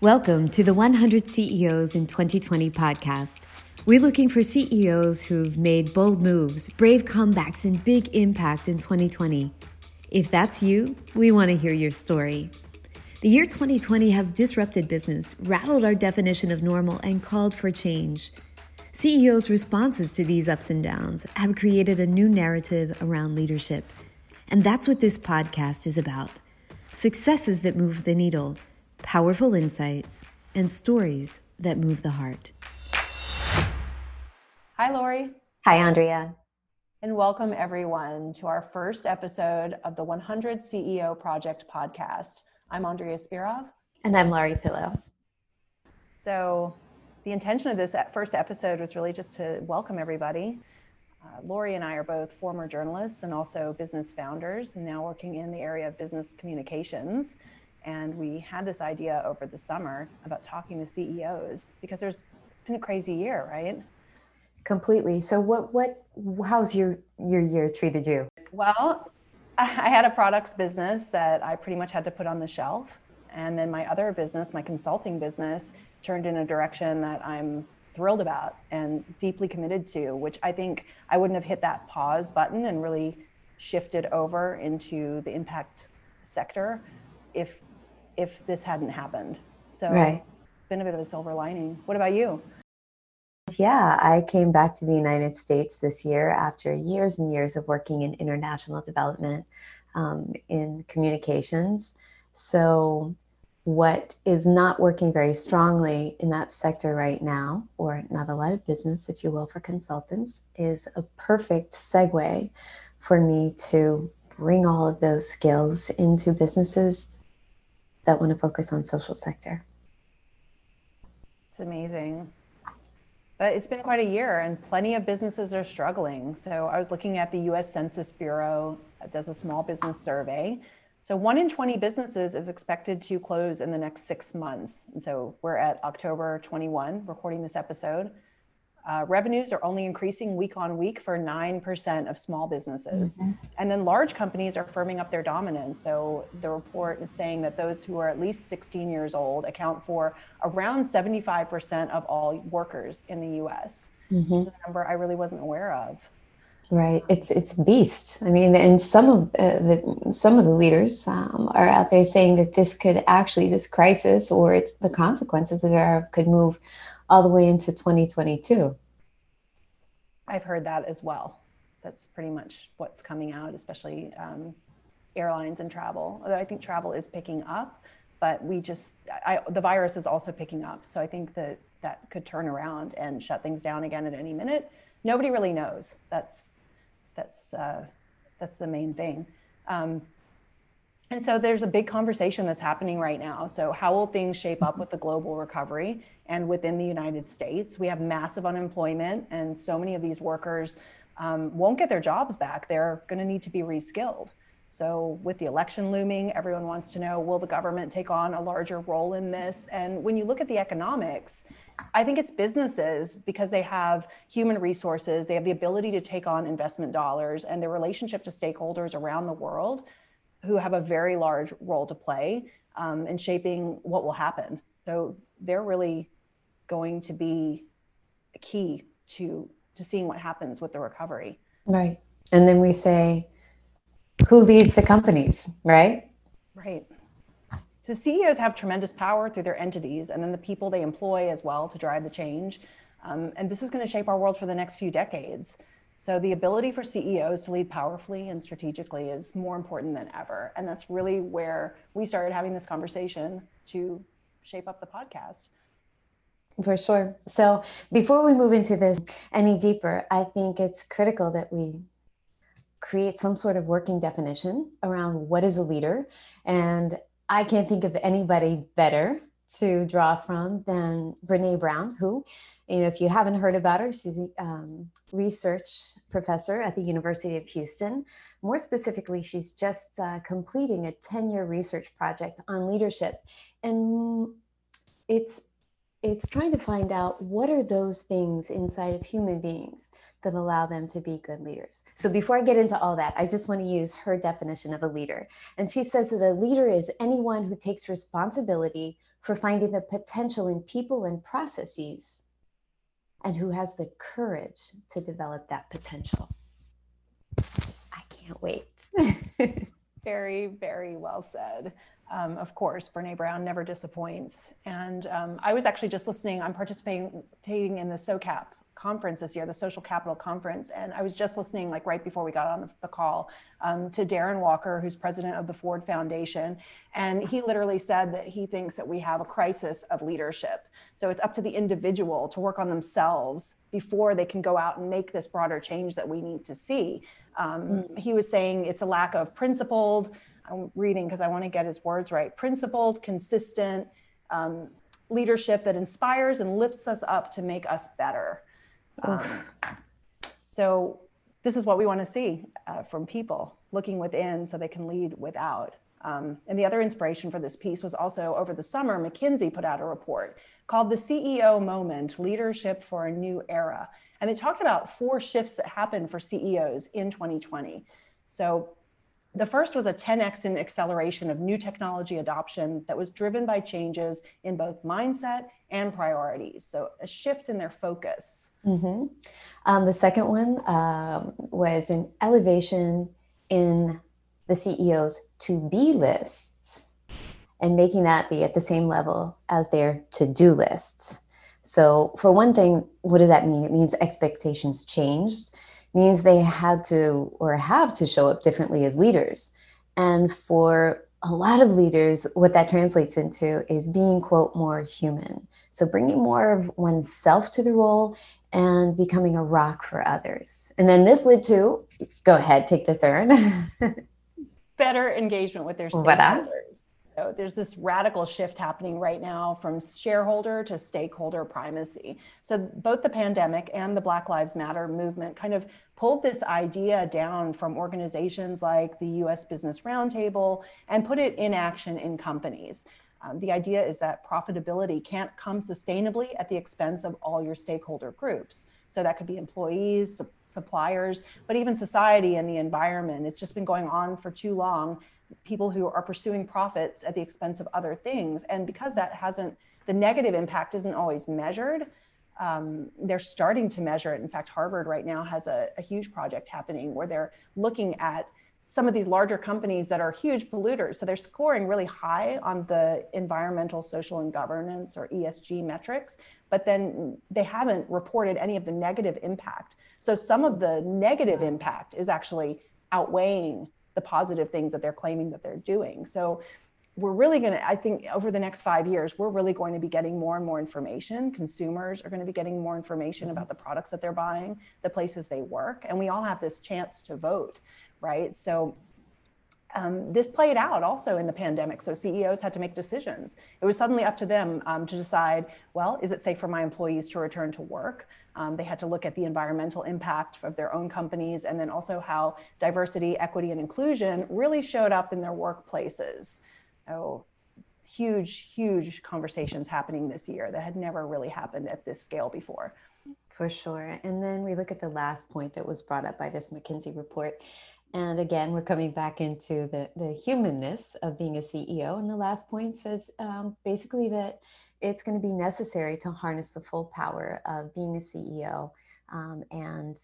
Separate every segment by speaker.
Speaker 1: Welcome to the 100 CEOs in 2020 podcast. We're looking for CEOs who've made bold moves, brave comebacks, and big impact in 2020. If that's you, we want to hear your story. The year 2020 has disrupted business, rattled our definition of normal, and called for change. CEOs' responses to these ups and downs have created a new narrative around leadership. And that's what this podcast is about successes that move the needle powerful insights, and stories that move the heart.
Speaker 2: Hi, Lori.
Speaker 1: Hi, Andrea.
Speaker 2: And welcome everyone to our first episode of the 100 CEO Project podcast. I'm Andrea Spirov.
Speaker 1: And I'm Laurie Pillow.
Speaker 2: So, the intention of this first episode was really just to welcome everybody. Uh, Lori and I are both former journalists and also business founders, and now working in the area of business communications. And we had this idea over the summer about talking to CEOs because there's it's been a crazy year, right?
Speaker 1: Completely. So what what how's your your year treated you?
Speaker 2: Well, I had a products business that I pretty much had to put on the shelf. And then my other business, my consulting business, turned in a direction that I'm thrilled about and deeply committed to, which I think I wouldn't have hit that pause button and really shifted over into the impact sector if if this hadn't happened. So right. it's been a bit of a silver lining. What about you?
Speaker 1: Yeah, I came back to the United States this year after years and years of working in international development um, in communications. So, what is not working very strongly in that sector right now, or not a lot of business, if you will, for consultants, is a perfect segue for me to bring all of those skills into businesses that want to focus on social sector.
Speaker 2: It's amazing. But it's been quite a year and plenty of businesses are struggling. So I was looking at the US Census Bureau does a small business survey. So one in 20 businesses is expected to close in the next six months. And so we're at October 21 recording this episode. Uh, revenues are only increasing week on week for 9% of small businesses. Mm-hmm. And then large companies are firming up their dominance. So the report is saying that those who are at least 16 years old account for around 75% of all workers in the US. Mm-hmm. a number I really wasn't aware of.
Speaker 1: Right, it's it's beast. I mean, and some of uh, the some of the leaders um, are out there saying that this could actually this crisis or it's the consequences of it could move all the way into 2022.
Speaker 2: I've heard that as well. That's pretty much what's coming out, especially um, airlines and travel. Although I think travel is picking up, but we just, I, the virus is also picking up. So I think that that could turn around and shut things down again at any minute. Nobody really knows. That's, that's, uh, that's the main thing. Um, and so there's a big conversation that's happening right now. So, how will things shape up with the global recovery and within the United States? We have massive unemployment, and so many of these workers um, won't get their jobs back. They're going to need to be reskilled. So, with the election looming, everyone wants to know will the government take on a larger role in this? And when you look at the economics, I think it's businesses because they have human resources, they have the ability to take on investment dollars, and their relationship to stakeholders around the world who have a very large role to play um, in shaping what will happen. So they're really going to be key to to seeing what happens with the recovery.
Speaker 1: Right. And then we say, who leads the companies, right?
Speaker 2: Right. So CEOs have tremendous power through their entities and then the people they employ as well to drive the change. Um, and this is going to shape our world for the next few decades. So the ability for CEOs to lead powerfully and strategically is more important than ever. And that's really where we started having this conversation to shape up the podcast.
Speaker 1: For sure. So before we move into this any deeper, I think it's critical that we create some sort of working definition around what is a leader. And I can't think of anybody better to draw from than Brene Brown, who, you know, if you haven't heard about her, she's a um, research professor at the University of Houston. More specifically, she's just uh, completing a 10 year research project on leadership. And it's it's trying to find out what are those things inside of human beings that allow them to be good leaders. So before I get into all that, I just want to use her definition of a leader. And she says that a leader is anyone who takes responsibility for finding the potential in people and processes and who has the courage to develop that potential. I can't wait.
Speaker 2: very, very well said. Um, of course, Brene Brown never disappoints. And um, I was actually just listening, I'm participating in the SOCAP conference this year, the Social Capital Conference. And I was just listening, like right before we got on the, the call, um, to Darren Walker, who's president of the Ford Foundation. And he literally said that he thinks that we have a crisis of leadership. So it's up to the individual to work on themselves before they can go out and make this broader change that we need to see. Um, mm. He was saying it's a lack of principled, I'm reading because I want to get his words right, principled, consistent, um, leadership that inspires and lifts us up to make us better. Um, so this is what we want to see uh, from people looking within so they can lead without. Um, and the other inspiration for this piece was also over the summer, McKinsey put out a report called The CEO Moment Leadership for a New Era. And they talked about four shifts that happened for CEOs in 2020. So the first was a 10x in acceleration of new technology adoption that was driven by changes in both mindset and priorities. So a shift in their focus.
Speaker 1: Mm-hmm. Um, the second one um, was an elevation in the CEO's to be list and making that be at the same level as their to do lists. So, for one thing, what does that mean? It means expectations changed means they had to or have to show up differently as leaders. And for a lot of leaders, what that translates into is being, quote, more human. So bringing more of oneself to the role and becoming a rock for others. And then this led to go ahead, take the third.
Speaker 2: Better engagement with their stakeholders. So there's this radical shift happening right now from shareholder to stakeholder primacy. So both the pandemic and the Black Lives Matter movement kind of pulled this idea down from organizations like the US Business Roundtable and put it in action in companies. Um, the idea is that profitability can't come sustainably at the expense of all your stakeholder groups. So that could be employees, su- suppliers, but even society and the environment. It's just been going on for too long people who are pursuing profits at the expense of other things. And because that hasn't, the negative impact isn't always measured, um, they're starting to measure it. In fact, Harvard right now has a, a, huge project happening where they're looking at some of these larger companies that are huge polluters. So they're scoring really high on the environmental, social, and governance or ESG metrics, but then they haven't reported any of the negative impact. So some of the negative impact is actually outweighing the positive things that they're claiming that they're doing. So we're really going to, I think, over the next five years, we're really going to be getting more and more information. Consumers are going to be getting more information mm-hmm. about the products that they're buying, the places they work, and we all have this chance to vote, right? So um, this played out also in the pandemic. So CEOs had to make decisions. It was suddenly up to them um, to decide well, is it safe for my employees to return to work? Um, they had to look at the environmental impact of their own companies and then also how diversity, equity, and inclusion really showed up in their workplaces. Oh, huge, huge conversations happening this year that had never really happened at this scale before.
Speaker 1: For sure. And then we look at the last point that was brought up by this McKinsey report. And again, we're coming back into the, the humanness of being a CEO. And the last point says um, basically that it's going to be necessary to harness the full power of being a CEO um, and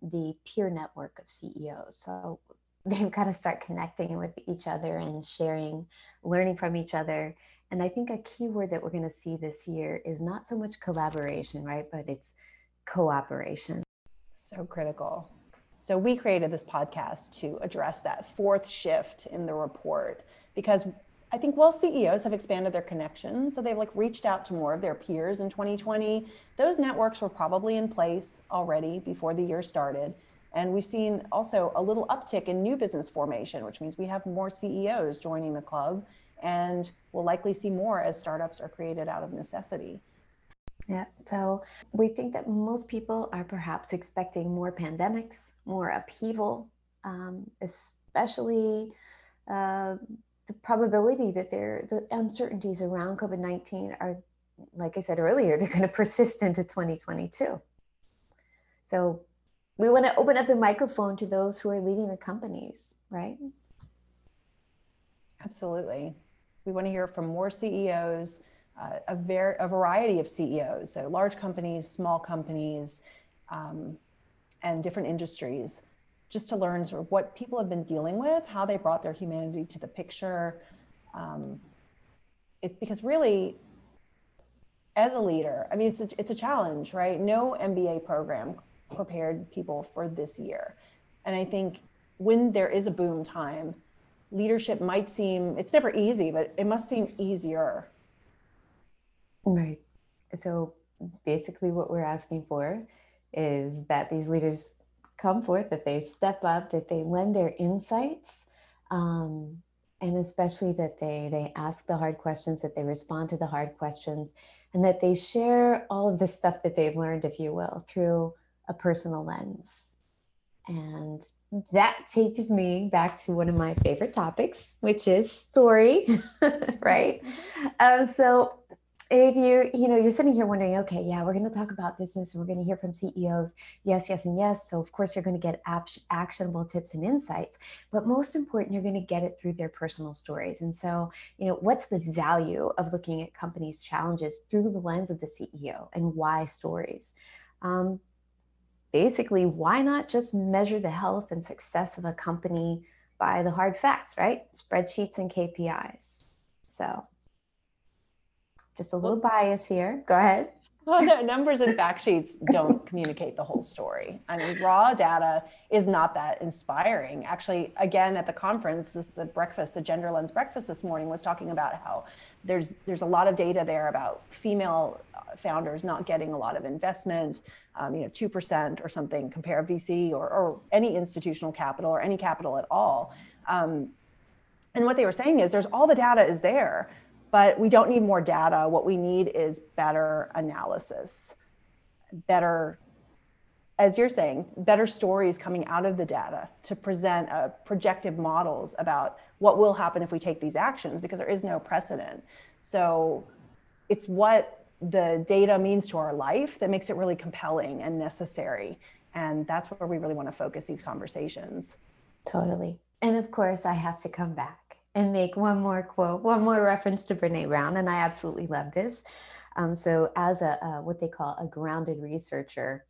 Speaker 1: the peer network of CEOs. So they've got to start connecting with each other and sharing, learning from each other. And I think a key word that we're going to see this year is not so much collaboration, right? But it's cooperation.
Speaker 2: So critical. So we created this podcast to address that fourth shift in the report because I think while CEOs have expanded their connections, so they've like reached out to more of their peers in 2020, those networks were probably in place already before the year started. And we've seen also a little uptick in new business formation, which means we have more CEOs joining the club and we'll likely see more as startups are created out of necessity.
Speaker 1: Yeah, so we think that most people are perhaps expecting more pandemics, more upheaval, um, especially uh, the probability that there the uncertainties around COVID-19 are like I said earlier, they're going to persist into 2022. So we want to open up the microphone to those who are leading the companies, right?
Speaker 2: Absolutely. We want to hear from more CEOs, a, ver- a variety of CEOs, so large companies, small companies, um, and different industries, just to learn sort of what people have been dealing with, how they brought their humanity to the picture. Um, it, because really, as a leader, I mean, it's a, it's a challenge, right? No MBA program prepared people for this year. And I think when there is a boom time, leadership might seem, it's never easy, but it must seem easier.
Speaker 1: Right. So basically, what we're asking for is that these leaders come forth, that they step up, that they lend their insights. Um, and especially that they they ask the hard questions that they respond to the hard questions and that they share all of the stuff that they've learned if you will through a personal lens and that takes me back to one of my favorite topics, which is story, right? Mm-hmm. Uh, so if you you know you're sitting here wondering okay yeah we're going to talk about business we're going to hear from ceos yes yes and yes so of course you're going to get actionable tips and insights but most important you're going to get it through their personal stories and so you know what's the value of looking at companies challenges through the lens of the ceo and why stories um, basically, why not just measure the health and success of a company by the hard facts, right? Spreadsheets and KPIs. So, just a little bias here. Go ahead.
Speaker 2: well, no, numbers and fact sheets don't communicate the whole story. I mean, raw data is not that inspiring. Actually, again, at the conference, this the breakfast, the gender lens breakfast this morning was talking about how there's there's a lot of data there about female uh, founders not getting a lot of investment, um, you know, two percent or something. Compare VC or, or any institutional capital or any capital at all. Um, and what they were saying is, there's all the data is there but we don't need more data. What we need is better analysis, better, as you're saying, better stories coming out of the data to present uh, projective models about what will happen if we take these actions because there is no precedent. So it's what the data means to our life that makes it really compelling and necessary. And that's where we really want to focus these conversations.
Speaker 1: Totally. And of course, I have to come back and make one more quote, one more reference to Brene Brown, and I absolutely love this. Um, so, as a uh, what they call a grounded researcher,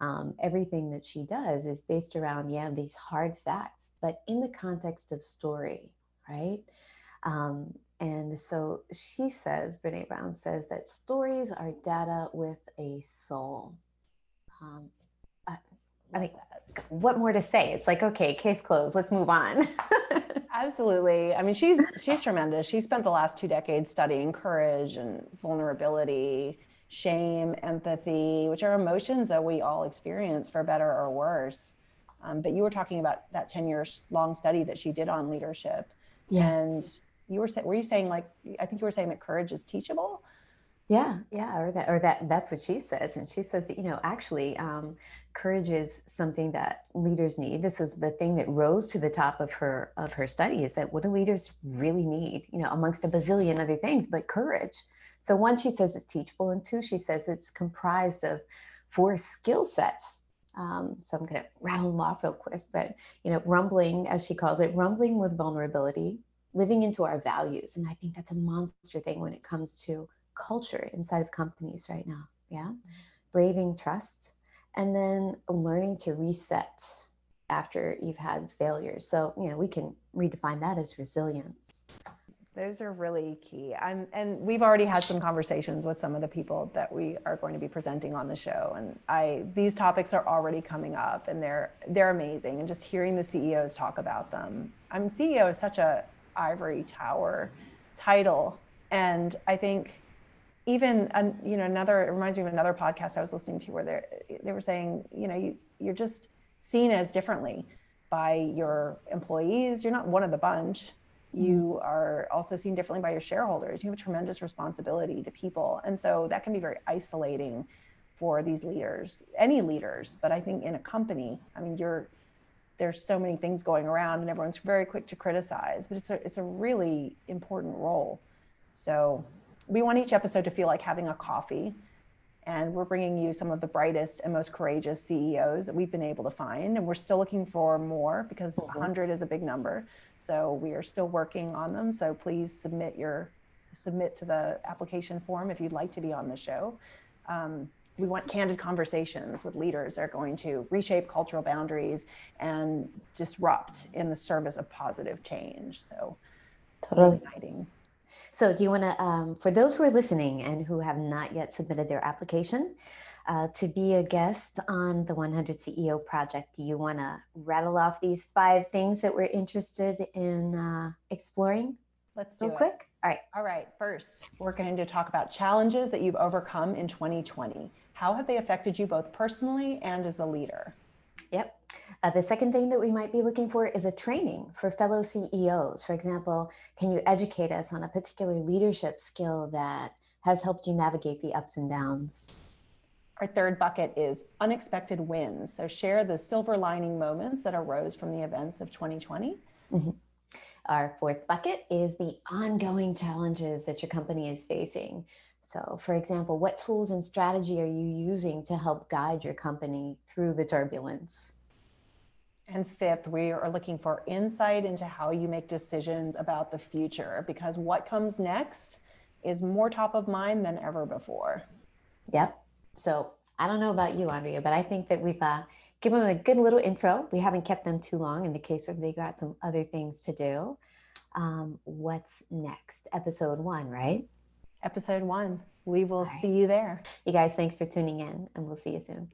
Speaker 1: um, everything that she does is based around yeah these hard facts, but in the context of story, right? Um, and so she says, Brene Brown says that stories are data with a soul. Um, I, I mean, what more to say? It's like, okay, case closed. Let's move on.
Speaker 2: Absolutely. I mean, she's she's tremendous. She spent the last two decades studying courage and vulnerability, shame, empathy, which are emotions that we all experience for better or worse. Um, but you were talking about that 10 years long study that she did on leadership. Yeah. And you were saying, were you saying like, I think you were saying that courage is teachable?
Speaker 1: Yeah, yeah, or that, or that, that's what she says. And she says that, you know, actually, um, courage is something that leaders need. This is the thing that rose to the top of her, of her study is that what do leaders really need, you know, amongst a bazillion other things, but courage. So one, she says it's teachable. And two, she says it's comprised of four skill sets. Um, so I'm going to rattle them off real quick, but, you know, rumbling, as she calls it, rumbling with vulnerability, living into our values. And I think that's a monster thing when it comes to culture inside of companies right now. Yeah. Mm-hmm. Braving trust and then learning to reset after you've had failures. So, you know, we can redefine that as resilience.
Speaker 2: Those are really key. I'm, and we've already had some conversations with some of the people that we are going to be presenting on the show. And I, these topics are already coming up and they're, they're amazing. And just hearing the CEOs talk about them. I mean, CEO is such a ivory tower title. And I think even you know another it reminds me of another podcast I was listening to where they they were saying you know you you're just seen as differently by your employees. You're not one of the bunch. Mm-hmm. You are also seen differently by your shareholders. You have a tremendous responsibility to people, and so that can be very isolating for these leaders, any leaders. But I think in a company, I mean, you're there's so many things going around, and everyone's very quick to criticize. But it's a it's a really important role. So we want each episode to feel like having a coffee And we're bringing you some of the brightest and most courageous CEOs that we've been able to find. And we're still looking for more because mm-hmm. 100 is a big number. So we are still working on them. So please submit your submit to the application form if you'd like to be on the show. Um, we want candid conversations with leaders that are going to reshape cultural boundaries and disrupt in the service of positive change. So,
Speaker 1: totally exciting. So, do you want to, um, for those who are listening and who have not yet submitted their application uh, to be a guest on the 100 CEO project, do you want to rattle off these five things that we're interested in uh, exploring?
Speaker 2: Let's do
Speaker 1: Real
Speaker 2: it.
Speaker 1: quick. All right.
Speaker 2: All right. First, we're going to talk about challenges that you've overcome in 2020. How have they affected you both personally and as a leader?
Speaker 1: Yep. Uh, the second thing that we might be looking for is a training for fellow CEOs. For example, can you educate us on a particular leadership skill that has helped you navigate the ups and downs?
Speaker 2: Our third bucket is unexpected wins. So share the silver lining moments that arose from the events of 2020. Mm-hmm.
Speaker 1: Our fourth bucket is the ongoing challenges that your company is facing. So, for example, what tools and strategy are you using to help guide your company through the turbulence?
Speaker 2: And fifth, we are looking for insight into how you make decisions about the future because what comes next is more top of mind than ever before.
Speaker 1: Yep. So, I don't know about you, Andrea, but I think that we've uh, given them a good little intro. We haven't kept them too long in the case of they got some other things to do. Um, what's next? Episode one, right?
Speaker 2: episode one. We will right. see you there.
Speaker 1: You guys, thanks for tuning in, and we'll see you soon.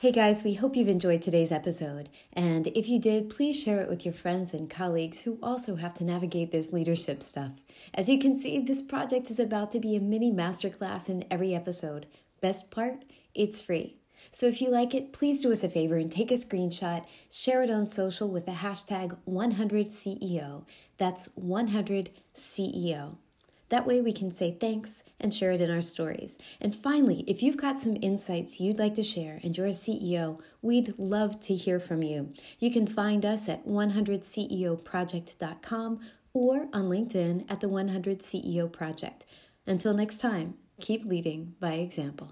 Speaker 1: Hey guys, we hope you've enjoyed today's episode. And if you did, please share it with your friends and colleagues who also have to navigate this leadership stuff. As you can see, this project is about to be a mini masterclass in every episode. Best part, it's free. So if you like it, please do us a favor and take a screenshot, share it on social with the hashtag 100CEO. That's 100CEO. That way we can say thanks and share it in our stories. And finally, if you've got some insights you'd like to share and you're a CEO, we'd love to hear from you. You can find us at 100ceoproject.com or on LinkedIn at the 100 CEO Project. Until next time, keep leading by example.